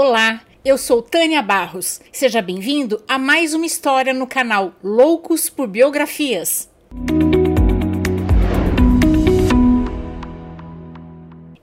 Olá, eu sou Tânia Barros. Seja bem-vindo a mais uma história no canal Loucos por Biografias.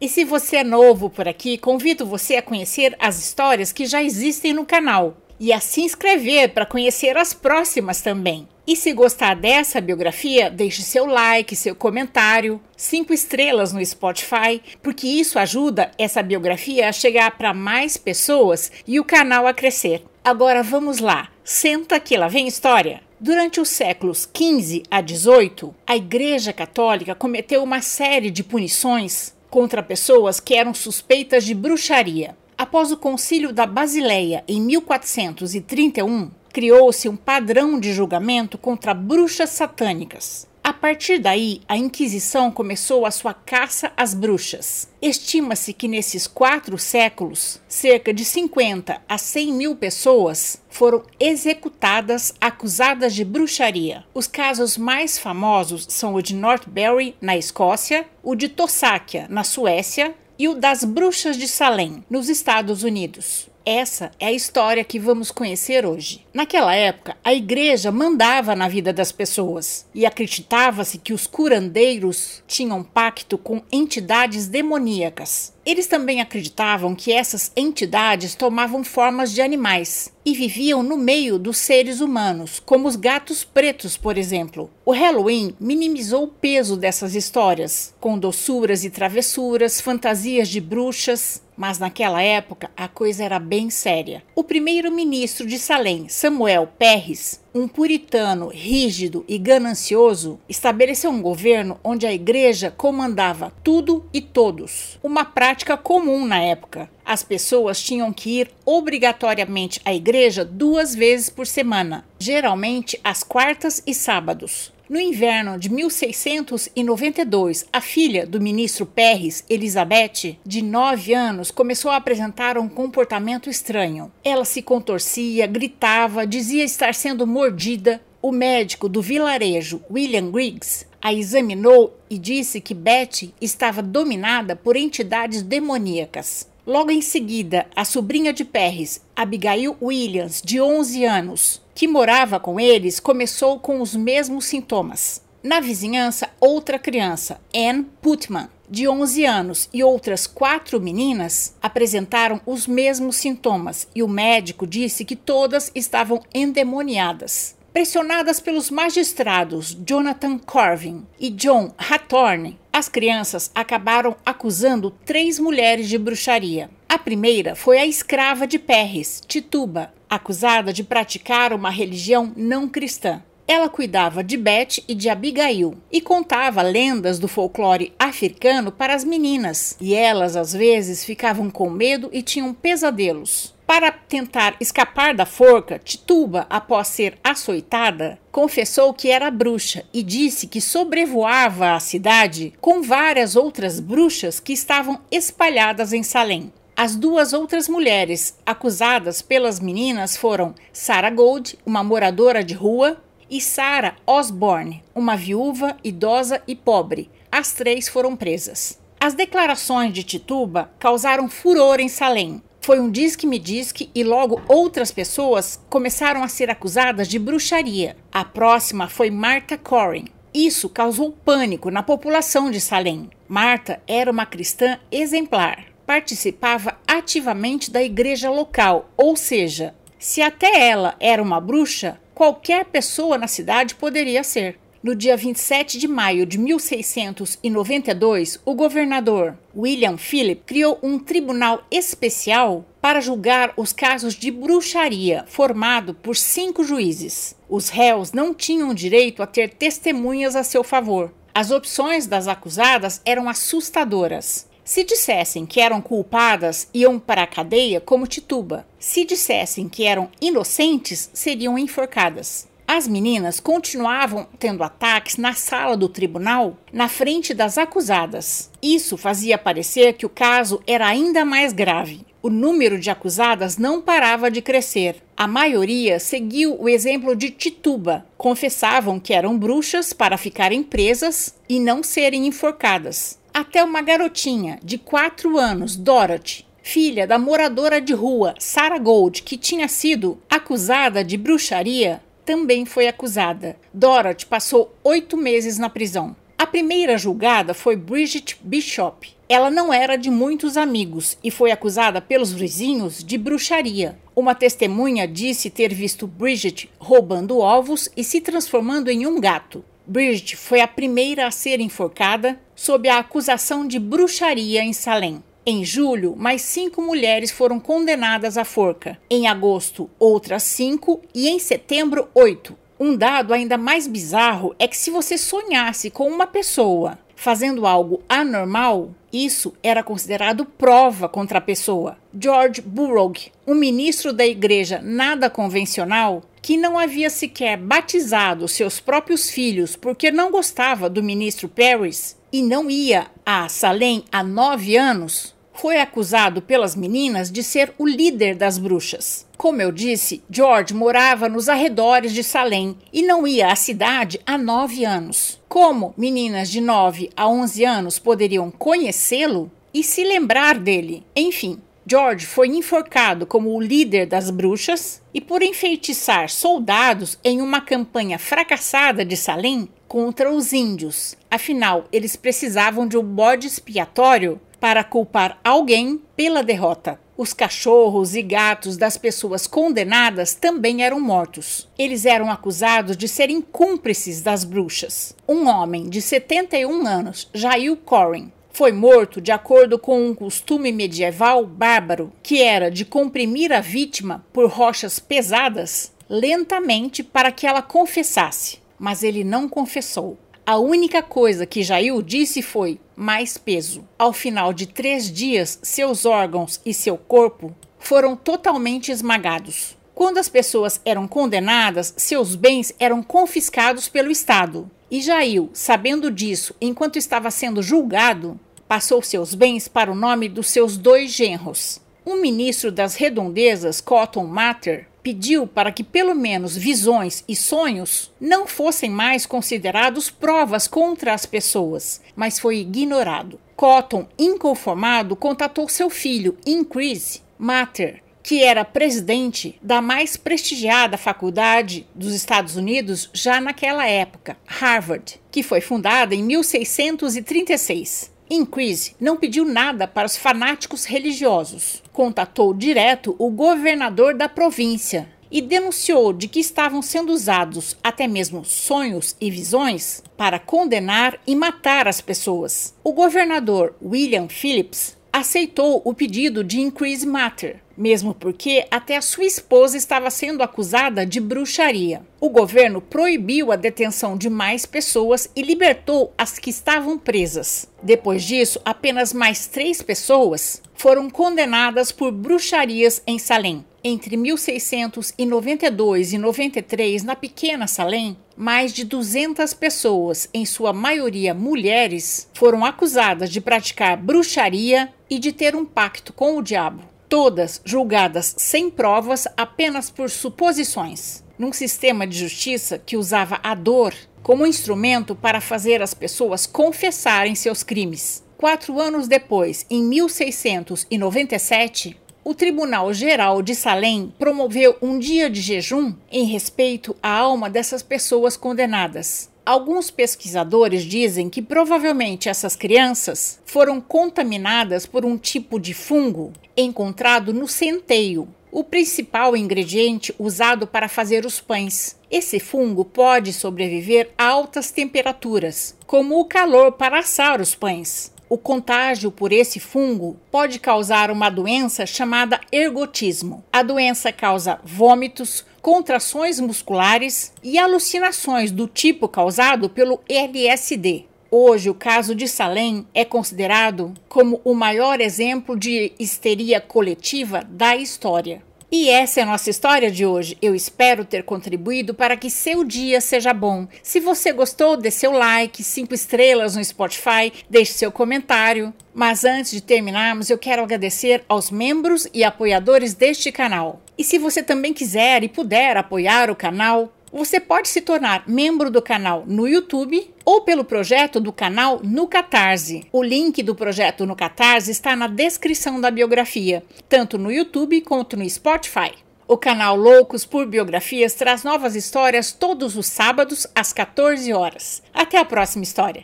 E se você é novo por aqui, convido você a conhecer as histórias que já existem no canal e a se inscrever para conhecer as próximas também. E se gostar dessa biografia, deixe seu like, seu comentário, cinco estrelas no Spotify, porque isso ajuda essa biografia a chegar para mais pessoas e o canal a crescer. Agora vamos lá, senta que lá vem história. Durante os séculos XV a XVIII, a Igreja Católica cometeu uma série de punições contra pessoas que eram suspeitas de bruxaria. Após o Concílio da Basileia em 1431, criou-se um padrão de julgamento contra bruxas satânicas. A partir daí, a Inquisição começou a sua caça às bruxas. Estima-se que nesses quatro séculos, cerca de 50 a 100 mil pessoas foram executadas acusadas de bruxaria. Os casos mais famosos são o de Northbury, na Escócia, o de Tossáquia, na Suécia, e o das Bruxas de Salem, nos Estados Unidos. Essa é a história que vamos conhecer hoje. Naquela época, a igreja mandava na vida das pessoas e acreditava-se que os curandeiros tinham pacto com entidades demoníacas. Eles também acreditavam que essas entidades tomavam formas de animais e viviam no meio dos seres humanos, como os gatos pretos, por exemplo. O Halloween minimizou o peso dessas histórias, com doçuras e travessuras, fantasias de bruxas, mas naquela época a coisa era bem séria. O primeiro-ministro de Salem, Samuel Perres, um puritano rígido e ganancioso, estabeleceu um governo onde a igreja comandava tudo e todos, uma prática comum na época. As pessoas tinham que ir obrigatoriamente à igreja duas vezes por semana, geralmente às quartas e sábados. No inverno de 1692, a filha do ministro Perres, Elizabeth, de 9 anos, começou a apresentar um comportamento estranho. Ela se contorcia, gritava, dizia estar sendo mordida. O médico do vilarejo, William Griggs, a examinou e disse que Betty estava dominada por entidades demoníacas. Logo em seguida, a sobrinha de Perres, Abigail Williams, de 11 anos, que morava com eles, começou com os mesmos sintomas. Na vizinhança, outra criança, Anne Putman, de 11 anos, e outras quatro meninas apresentaram os mesmos sintomas, e o médico disse que todas estavam endemoniadas. Pressionadas pelos magistrados Jonathan Corvin e John Hathorne, as crianças acabaram acusando três mulheres de bruxaria. A primeira foi a escrava de Perres, Tituba, acusada de praticar uma religião não cristã. Ela cuidava de Beth e de Abigail e contava lendas do folclore africano para as meninas, e elas às vezes ficavam com medo e tinham pesadelos. Para tentar escapar da forca, Tituba, após ser açoitada, confessou que era bruxa e disse que sobrevoava a cidade com várias outras bruxas que estavam espalhadas em Salem. As duas outras mulheres acusadas pelas meninas foram Sarah Gold, uma moradora de rua, e Sarah Osborne, uma viúva idosa e pobre. As três foram presas. As declarações de Tituba causaram furor em Salem foi um disque-me-disque e logo outras pessoas começaram a ser acusadas de bruxaria. A próxima foi Martha Corrin. Isso causou pânico na população de Salem. Marta era uma cristã exemplar. Participava ativamente da igreja local, ou seja, se até ela era uma bruxa, qualquer pessoa na cidade poderia ser. No dia 27 de maio de 1692, o governador William Philip criou um tribunal especial para julgar os casos de bruxaria, formado por cinco juízes. Os réus não tinham direito a ter testemunhas a seu favor. As opções das acusadas eram assustadoras. Se dissessem que eram culpadas, iam para a cadeia como Tituba. Se dissessem que eram inocentes, seriam enforcadas. As meninas continuavam tendo ataques na sala do tribunal, na frente das acusadas. Isso fazia parecer que o caso era ainda mais grave. O número de acusadas não parava de crescer. A maioria seguiu o exemplo de Tituba. Confessavam que eram bruxas para ficarem presas e não serem enforcadas. Até uma garotinha de 4 anos, Dorothy, filha da moradora de rua Sarah Gold, que tinha sido acusada de bruxaria, também foi acusada. Dorothy passou oito meses na prisão. A primeira julgada foi Bridget Bishop. Ela não era de muitos amigos e foi acusada pelos vizinhos de bruxaria. Uma testemunha disse ter visto Bridget roubando ovos e se transformando em um gato. Bridget foi a primeira a ser enforcada sob a acusação de bruxaria em Salem. Em julho, mais cinco mulheres foram condenadas à forca. Em agosto, outras cinco e em setembro, oito. Um dado ainda mais bizarro é que se você sonhasse com uma pessoa fazendo algo anormal, isso era considerado prova contra a pessoa. George Burroughs, um ministro da igreja nada convencional, que não havia sequer batizado seus próprios filhos porque não gostava do ministro Paris e não ia a Salem há nove anos, foi acusado pelas meninas de ser o líder das bruxas. Como eu disse, George morava nos arredores de Salem e não ia à cidade há nove anos. Como meninas de 9 a 11 anos poderiam conhecê-lo e se lembrar dele? Enfim, George foi enforcado como o líder das bruxas e por enfeitiçar soldados em uma campanha fracassada de Salem contra os índios. Afinal, eles precisavam de um bode expiatório para culpar alguém pela derrota. Os cachorros e gatos das pessoas condenadas também eram mortos. Eles eram acusados de serem cúmplices das bruxas. Um homem de 71 anos, Jail Corrin, foi morto de acordo com um costume medieval bárbaro, que era de comprimir a vítima por rochas pesadas lentamente para que ela confessasse. Mas ele não confessou. A única coisa que Jair disse foi mais peso. Ao final de três dias, seus órgãos e seu corpo foram totalmente esmagados. Quando as pessoas eram condenadas, seus bens eram confiscados pelo Estado. E Jair, sabendo disso enquanto estava sendo julgado, passou seus bens para o nome dos seus dois genros. Um ministro das redondezas, Cotton Mather, pediu para que pelo menos visões e sonhos não fossem mais considerados provas contra as pessoas, mas foi ignorado. Cotton, inconformado, contatou seu filho, Increase Matter, que era presidente da mais prestigiada faculdade dos Estados Unidos já naquela época, Harvard, que foi fundada em 1636. Increase não pediu nada para os fanáticos religiosos. Contatou direto o governador da província e denunciou de que estavam sendo usados até mesmo sonhos e visões para condenar e matar as pessoas. O governador William Phillips aceitou o pedido de Increase Matter, mesmo porque até a sua esposa estava sendo acusada de bruxaria. O governo proibiu a detenção de mais pessoas e libertou as que estavam presas. Depois disso, apenas mais três pessoas foram condenadas por bruxarias em Salem. Entre 1692 e 93, na pequena Salem, mais de 200 pessoas, em sua maioria mulheres, foram acusadas de praticar bruxaria e de ter um pacto com o diabo. Todas julgadas sem provas apenas por suposições, num sistema de justiça que usava a dor como instrumento para fazer as pessoas confessarem seus crimes. Quatro anos depois, em 1697, o Tribunal Geral de Salem promoveu um dia de jejum em respeito à alma dessas pessoas condenadas. Alguns pesquisadores dizem que provavelmente essas crianças foram contaminadas por um tipo de fungo encontrado no centeio, o principal ingrediente usado para fazer os pães. Esse fungo pode sobreviver a altas temperaturas, como o calor para assar os pães. O contágio por esse fungo pode causar uma doença chamada ergotismo. A doença causa vômitos, contrações musculares e alucinações do tipo causado pelo LSD. Hoje, o caso de Salem é considerado como o maior exemplo de histeria coletiva da história. E essa é a nossa história de hoje. Eu espero ter contribuído para que seu dia seja bom. Se você gostou, dê seu like, cinco estrelas no Spotify, deixe seu comentário. Mas antes de terminarmos, eu quero agradecer aos membros e apoiadores deste canal. E se você também quiser e puder apoiar o canal, Você pode se tornar membro do canal no YouTube ou pelo projeto do canal no Catarse. O link do projeto no Catarse está na descrição da biografia, tanto no YouTube quanto no Spotify. O canal Loucos por Biografias traz novas histórias todos os sábados às 14 horas. Até a próxima história.